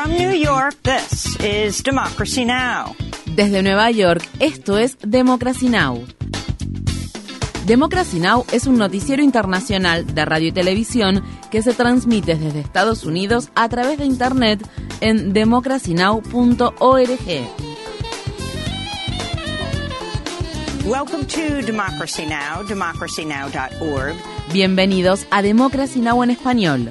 From New York, this is Democracy Now! Desde Nueva York, esto es Democracy Now! Democracy Now! es un noticiero internacional de radio y televisión que se transmite desde Estados Unidos a través de Internet en democracynow.org. Welcome to Democracy Now!, democracynow.org. Bienvenidos a Democracy Now! en español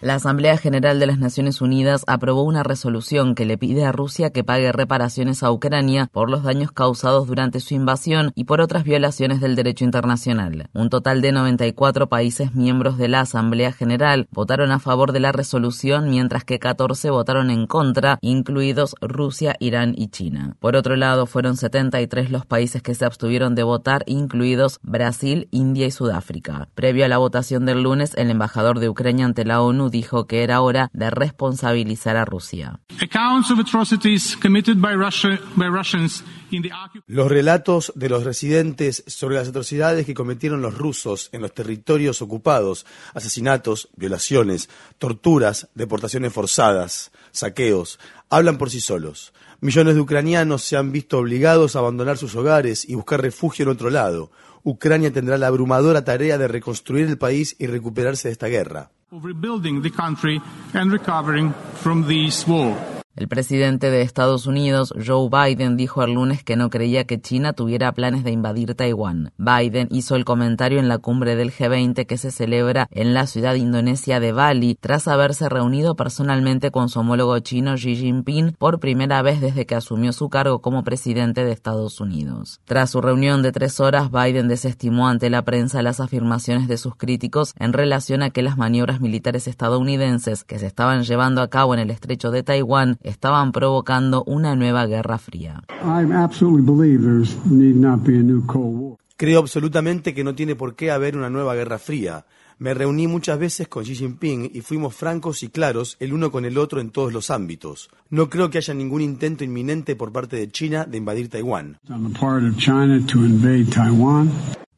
La Asamblea General de las Naciones Unidas aprobó una resolución que le pide a Rusia que pague reparaciones a Ucrania por los daños causados durante su invasión y por otras violaciones del derecho internacional. Un total de 94 países miembros de la Asamblea General votaron a favor de la resolución, mientras que 14 votaron en contra, incluidos Rusia, Irán y China. Por otro lado, fueron 73 los países que se abstuvieron de votar, incluidos Brasil, India y Sudáfrica. Previo a la votación del lunes, el embajador de Ucrania ante la ONU dijo que era hora de responsabilizar a Rusia. Los relatos de los residentes sobre las atrocidades que cometieron los rusos en los territorios ocupados, asesinatos, violaciones, torturas, deportaciones forzadas, saqueos, hablan por sí solos. Millones de ucranianos se han visto obligados a abandonar sus hogares y buscar refugio en otro lado. Ucrania tendrá la abrumadora tarea de reconstruir el país y recuperarse de esta guerra. of rebuilding the country and recovering from this war. El presidente de Estados Unidos, Joe Biden, dijo el lunes que no creía que China tuviera planes de invadir Taiwán. Biden hizo el comentario en la cumbre del G20 que se celebra en la ciudad indonesia de Bali, tras haberse reunido personalmente con su homólogo chino Xi Jinping por primera vez desde que asumió su cargo como presidente de Estados Unidos. Tras su reunión de tres horas, Biden desestimó ante la prensa las afirmaciones de sus críticos en relación a que las maniobras militares estadounidenses que se estaban llevando a cabo en el estrecho de Taiwán estaban provocando una nueva guerra fría. Creo absolutamente que no tiene por qué haber una nueva guerra fría. Me reuní muchas veces con Xi Jinping y fuimos francos y claros el uno con el otro en todos los ámbitos. No creo que haya ningún intento inminente por parte de China de invadir Taiwán.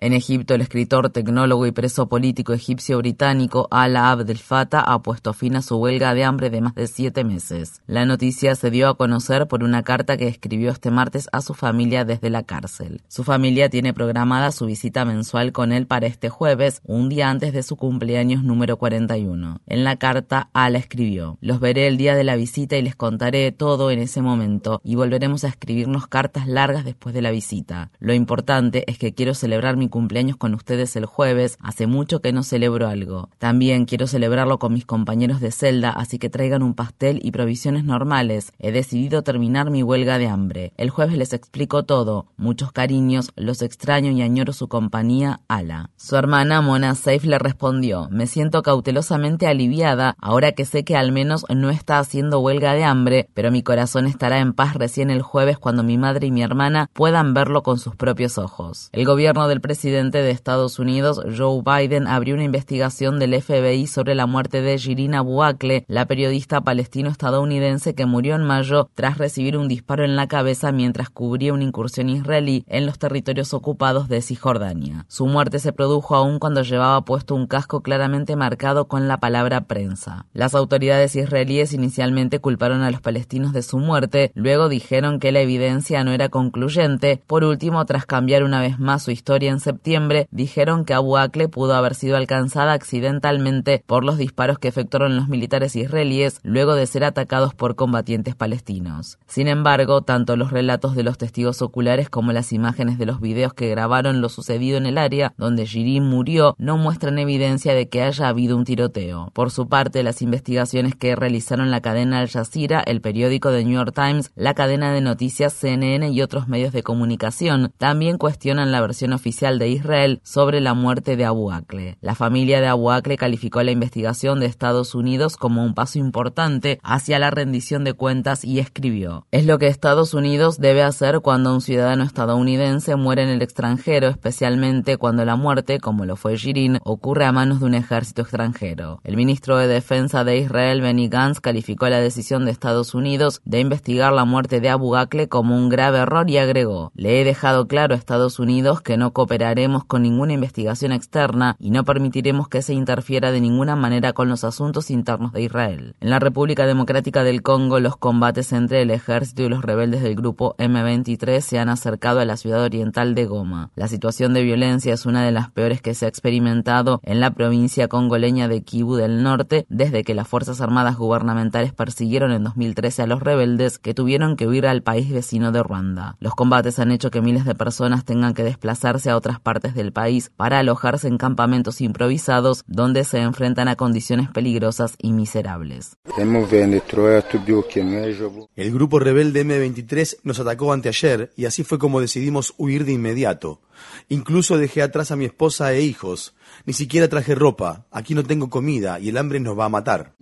En Egipto, el escritor, tecnólogo y preso político egipcio-británico Ala Abdel Fattah ha puesto fin a su huelga de hambre de más de siete meses. La noticia se dio a conocer por una carta que escribió este martes a su familia desde la cárcel. Su familia tiene programada su visita mensual con él para este jueves, un día antes de su cumpleaños número 41. En la carta, Ala escribió, Los veré el día de la visita y les contaré todo en ese momento y volveremos a escribirnos cartas largas después de la visita. Lo importante es que quiero celebrar mi cumpleaños con ustedes el jueves, hace mucho que no celebro algo. También quiero celebrarlo con mis compañeros de celda, así que traigan un pastel y provisiones normales. He decidido terminar mi huelga de hambre. El jueves les explico todo. Muchos cariños, los extraño y añoro su compañía, Ala. Su hermana Mona Safe le respondió, me siento cautelosamente aliviada ahora que sé que al menos no está haciendo huelga de hambre, pero mi corazón estará en paz recién el jueves cuando mi madre y mi hermana puedan verlo con sus propios ojos. El gobierno del presidente presidente de Estados Unidos, Joe Biden, abrió una investigación del FBI sobre la muerte de Jirina Buakle, la periodista palestino-estadounidense que murió en mayo tras recibir un disparo en la cabeza mientras cubría una incursión israelí en los territorios ocupados de Cisjordania. Su muerte se produjo aún cuando llevaba puesto un casco claramente marcado con la palabra prensa. Las autoridades israelíes inicialmente culparon a los palestinos de su muerte, luego dijeron que la evidencia no era concluyente, por último, tras cambiar una vez más su historia en septiembre dijeron que Abu Akle pudo haber sido alcanzada accidentalmente por los disparos que efectuaron los militares israelíes luego de ser atacados por combatientes palestinos. Sin embargo, tanto los relatos de los testigos oculares como las imágenes de los videos que grabaron lo sucedido en el área donde Jirin murió no muestran evidencia de que haya habido un tiroteo. Por su parte, las investigaciones que realizaron la cadena Al Jazeera, el periódico The New York Times, la cadena de noticias CNN y otros medios de comunicación también cuestionan la versión oficial de Israel sobre la muerte de Abu Akle. La familia de Abu Akle calificó la investigación de Estados Unidos como un paso importante hacia la rendición de cuentas y escribió, es lo que Estados Unidos debe hacer cuando un ciudadano estadounidense muere en el extranjero, especialmente cuando la muerte, como lo fue Shirin, ocurre a manos de un ejército extranjero. El ministro de Defensa de Israel, Benny Gantz, calificó la decisión de Estados Unidos de investigar la muerte de Abu Akle como un grave error y agregó, le he dejado claro a Estados Unidos que no cooperaremos con ninguna investigación externa y no permitiremos que se interfiera de ninguna manera con los asuntos internos de Israel. En la República Democrática del Congo, los combates entre el ejército y los rebeldes del grupo M23 se han acercado a la ciudad oriental de Goma. La situación de violencia es una de las peores que se ha experimentado en la provincia congoleña de Kivu del Norte desde que las Fuerzas Armadas gubernamentales persiguieron en 2013 a los rebeldes que tuvieron que huir al país vecino de Ruanda. Los combates han hecho que miles de personas tengan que desplazarse a otras partes del país para alojarse en campamentos improvisados donde se enfrentan a condiciones peligrosas y miserables. El grupo rebelde M23 nos atacó anteayer y así fue como decidimos huir de inmediato. Incluso dejé atrás a mi esposa e hijos. Ni siquiera traje ropa. Aquí no tengo comida y el hambre nos va a matar.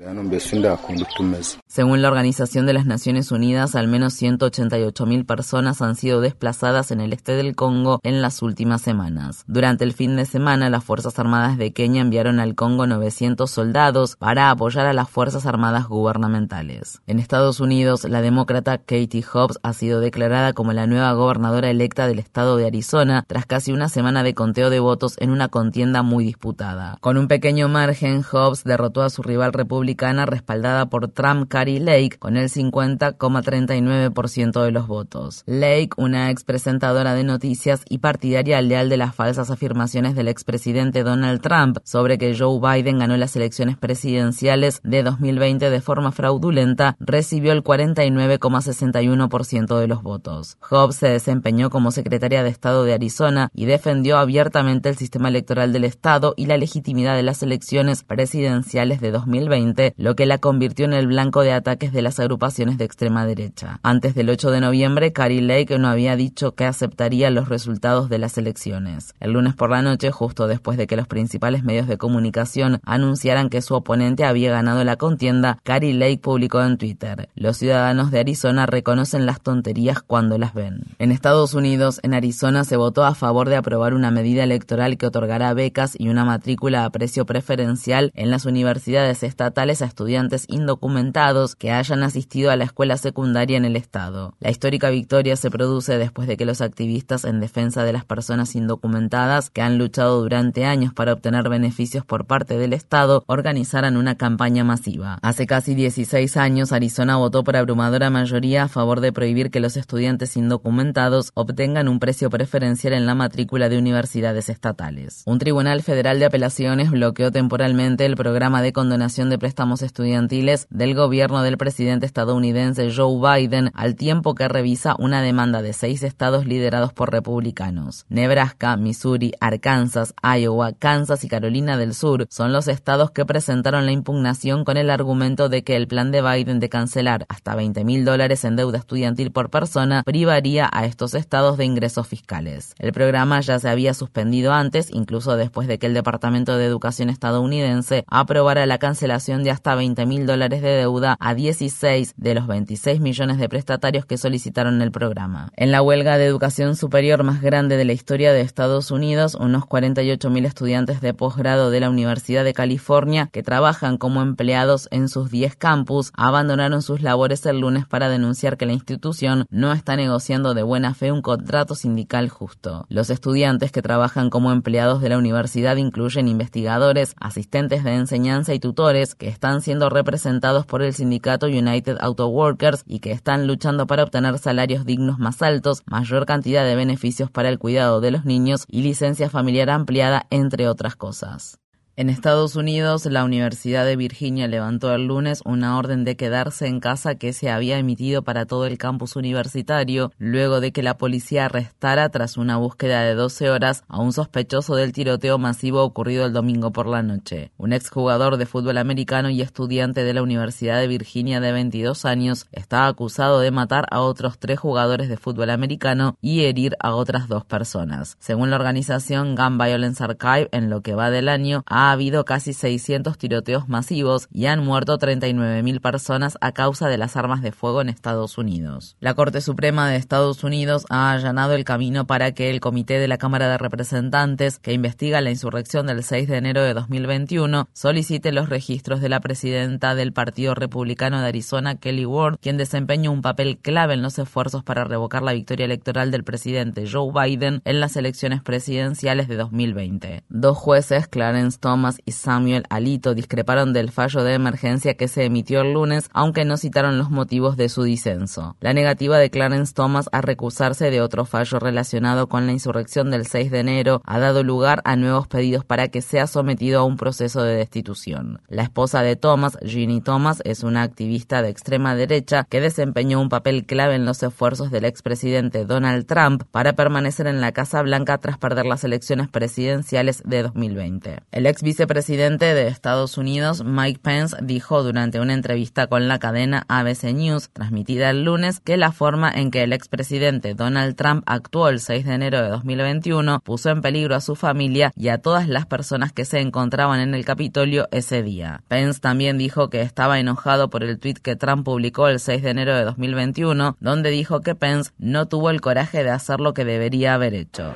Según la Organización de las Naciones Unidas, al menos 188.000 personas han sido desplazadas en el este del Congo en las últimas semanas. Durante el fin de semana, las Fuerzas Armadas de Kenia enviaron al Congo 900 soldados para apoyar a las Fuerzas Armadas gubernamentales. En Estados Unidos, la demócrata Katie Hobbs ha sido declarada como la nueva gobernadora electa del estado de Arizona tras casi una semana de conteo de votos en una contienda muy disputada. Con un pequeño margen, Hobbs derrotó a su rival republicana respaldada por Trump Carrie Lake con el 50,39% de los votos. Lake, una ex presentadora de noticias y partidaria leal de las falsas afirmaciones del expresidente Donald Trump sobre que Joe Biden ganó las elecciones presidenciales de 2020 de forma fraudulenta, recibió el 49,61% de los votos. Hobbs se desempeñó como secretaria de Estado de Arizona y defendió abiertamente el sistema electoral del Estado y la legitimidad de las elecciones presidenciales de 2020, lo que la convirtió en el blanco de ataques de las agrupaciones de extrema derecha. Antes del 8 de noviembre, Carrie Lake no había dicho que aceptaría los resultados de las elecciones. El lunes por la noche, justo después de que los principales medios de comunicación anunciaran que su oponente había ganado la contienda, Carrie Lake publicó en Twitter, los ciudadanos de Arizona reconocen las tonterías cuando las ven. En Estados Unidos, en Arizona se votó a favor de aprobar una medida electoral que otorgará becas y una matrícula a precio preferencial en las universidades estatales a estudiantes indocumentados que hayan asistido a la escuela secundaria en el estado. La histórica victoria se produce después de que los activistas en defensa de las personas indocumentadas que han luchado durante años para obtener beneficios por parte del estado organizaran una campaña masiva. Hace casi 16 años Arizona votó por abrumadora mayoría a favor de prohibir que los estudiantes indocumentados obtengan un precio preferencial en la matrícula de universidades estatales. Un tribunal federal de apelaciones bloqueó temporalmente el programa de condonación de préstamos estudiantiles del gobierno del presidente estadounidense Joe Biden al tiempo que revisa una demanda de seis estados liderados por republicanos. Nebraska, Missouri, Arkansas, Iowa, Kansas y Carolina del Sur son los estados que presentaron la impugnación con el argumento de que el plan de Biden de cancelar hasta 20 mil dólares en deuda estudiantil por persona privaría a estos estados de ingresos fiscales. El programa ya se había suspendido antes, incluso después de que el Departamento de Educación estadounidense aprobara la cancelación de hasta 20 mil dólares de deuda a 16 de los 26 millones de prestatarios que solicitaron el programa. En la huelga de educación superior más grande de la historia de Estados Unidos, unos 48 mil estudiantes de posgrado de la Universidad de California que trabajan como empleados en sus 10 campus abandonaron sus labores el lunes para denunciar que la institución no está negociando de buena fe un contrato sindical justo. Los estudiantes que trabajan como empleados de la universidad incluyen investigadores, asistentes de enseñanza y tutores que están siendo representados por el sindicato United Auto Workers y que están luchando para obtener salarios dignos más altos, mayor cantidad de beneficios para el cuidado de los niños y licencia familiar ampliada, entre otras cosas. En Estados Unidos, la Universidad de Virginia levantó el lunes una orden de quedarse en casa que se había emitido para todo el campus universitario, luego de que la policía arrestara tras una búsqueda de 12 horas a un sospechoso del tiroteo masivo ocurrido el domingo por la noche. Un exjugador de fútbol americano y estudiante de la Universidad de Virginia de 22 años está acusado de matar a otros tres jugadores de fútbol americano y herir a otras dos personas. Según la organización Gun Violence Archive, en lo que va del año, ha ha habido casi 600 tiroteos masivos y han muerto 39.000 personas a causa de las armas de fuego en Estados Unidos. La Corte Suprema de Estados Unidos ha allanado el camino para que el Comité de la Cámara de Representantes, que investiga la insurrección del 6 de enero de 2021, solicite los registros de la presidenta del Partido Republicano de Arizona, Kelly Ward, quien desempeñó un papel clave en los esfuerzos para revocar la victoria electoral del presidente Joe Biden en las elecciones presidenciales de 2020. Dos jueces, Clarence Thomas y Samuel Alito discreparon del fallo de emergencia que se emitió el lunes, aunque no citaron los motivos de su disenso. La negativa de Clarence Thomas a recusarse de otro fallo relacionado con la insurrección del 6 de enero ha dado lugar a nuevos pedidos para que sea sometido a un proceso de destitución. La esposa de Thomas, Ginny Thomas, es una activista de extrema derecha que desempeñó un papel clave en los esfuerzos del expresidente Donald Trump para permanecer en la Casa Blanca tras perder las elecciones presidenciales de 2020. El ex vicepresidente de Estados Unidos, Mike Pence, dijo durante una entrevista con la cadena ABC News, transmitida el lunes, que la forma en que el expresidente Donald Trump actuó el 6 de enero de 2021 puso en peligro a su familia y a todas las personas que se encontraban en el Capitolio ese día. Pence también dijo que estaba enojado por el tuit que Trump publicó el 6 de enero de 2021, donde dijo que Pence no tuvo el coraje de hacer lo que debería haber hecho.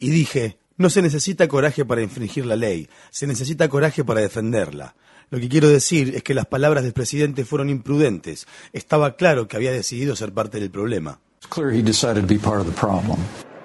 Y dije, no se necesita coraje para infringir la ley, se necesita coraje para defenderla. Lo que quiero decir es que las palabras del presidente fueron imprudentes. Estaba claro que había decidido ser parte del problema.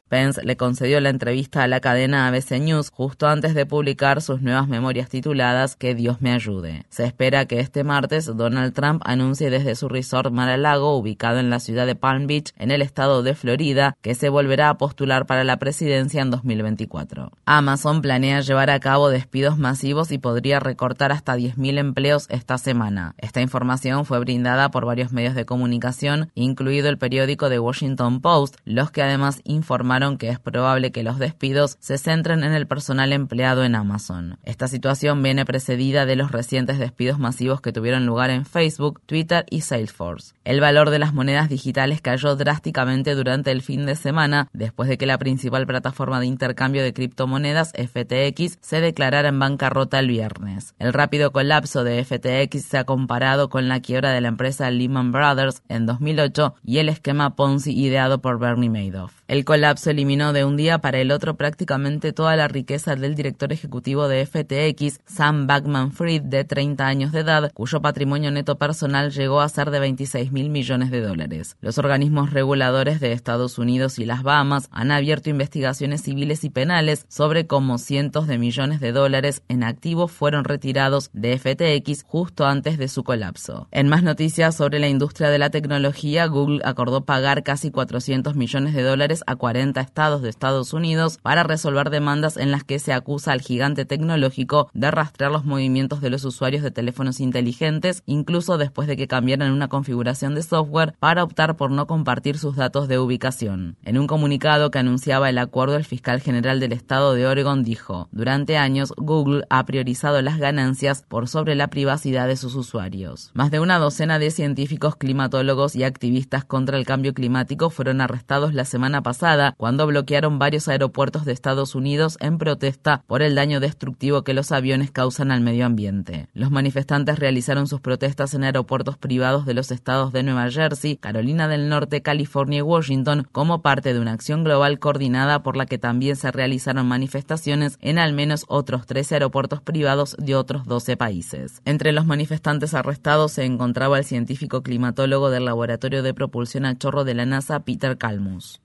Pence le concedió la entrevista a la cadena ABC News justo antes de publicar sus nuevas memorias tituladas Que Dios me ayude. Se espera que este martes Donald Trump anuncie desde su resort Mar-a-Lago, ubicado en la ciudad de Palm Beach, en el estado de Florida, que se volverá a postular para la presidencia en 2024. Amazon planea llevar a cabo despidos masivos y podría recortar hasta 10.000 empleos esta semana. Esta información fue brindada por varios medios de comunicación, incluido el periódico The Washington Post, los que además informaron que es probable que los despidos se centren en el personal empleado en Amazon. Esta situación viene precedida de los recientes despidos masivos que tuvieron lugar en Facebook, Twitter y Salesforce. El valor de las monedas digitales cayó drásticamente durante el fin de semana después de que la principal plataforma de intercambio de criptomonedas, FTX, se declarara en bancarrota el viernes. El rápido colapso de FTX se ha comparado con la quiebra de la empresa Lehman Brothers en 2008 y el esquema Ponzi ideado por Bernie Madoff. El colapso se eliminó de un día para el otro prácticamente toda la riqueza del director ejecutivo de FTX, Sam Backman Fried, de 30 años de edad, cuyo patrimonio neto personal llegó a ser de 26 mil millones de dólares. Los organismos reguladores de Estados Unidos y las Bahamas han abierto investigaciones civiles y penales sobre cómo cientos de millones de dólares en activos fueron retirados de FTX justo antes de su colapso. En más noticias sobre la industria de la tecnología, Google acordó pagar casi 400 millones de dólares a 40 estados de Estados Unidos para resolver demandas en las que se acusa al gigante tecnológico de rastrear los movimientos de los usuarios de teléfonos inteligentes, incluso después de que cambiaran una configuración de software para optar por no compartir sus datos de ubicación. En un comunicado que anunciaba el acuerdo, el fiscal general del estado de Oregon dijo, durante años Google ha priorizado las ganancias por sobre la privacidad de sus usuarios. Más de una docena de científicos, climatólogos y activistas contra el cambio climático fueron arrestados la semana pasada cuando bloquearon varios aeropuertos de Estados Unidos en protesta por el daño destructivo que los aviones causan al medio ambiente. Los manifestantes realizaron sus protestas en aeropuertos privados de los estados de Nueva Jersey, Carolina del Norte, California y Washington como parte de una acción global coordinada por la que también se realizaron manifestaciones en al menos otros 13 aeropuertos privados de otros 12 países. Entre los manifestantes arrestados se encontraba el científico climatólogo del Laboratorio de Propulsión a Chorro de la NASA, Peter Kalmus.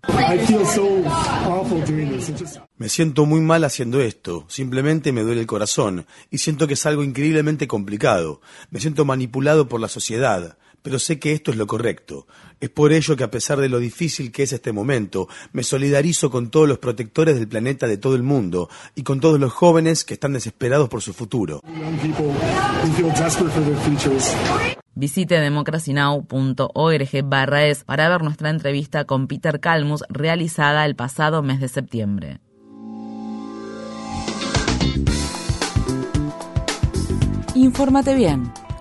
Me siento muy mal haciendo esto, simplemente me duele el corazón. Y siento que es algo increíblemente complicado. Me siento manipulado por la sociedad, pero sé que esto es lo correcto. Es por ello que a pesar de lo difícil que es este momento, me solidarizo con todos los protectores del planeta de todo el mundo y con todos los jóvenes que están desesperados por su futuro. Visite democracynow.org es para ver nuestra entrevista con Peter Calmus realizada el pasado mes de septiembre. Infórmate bien.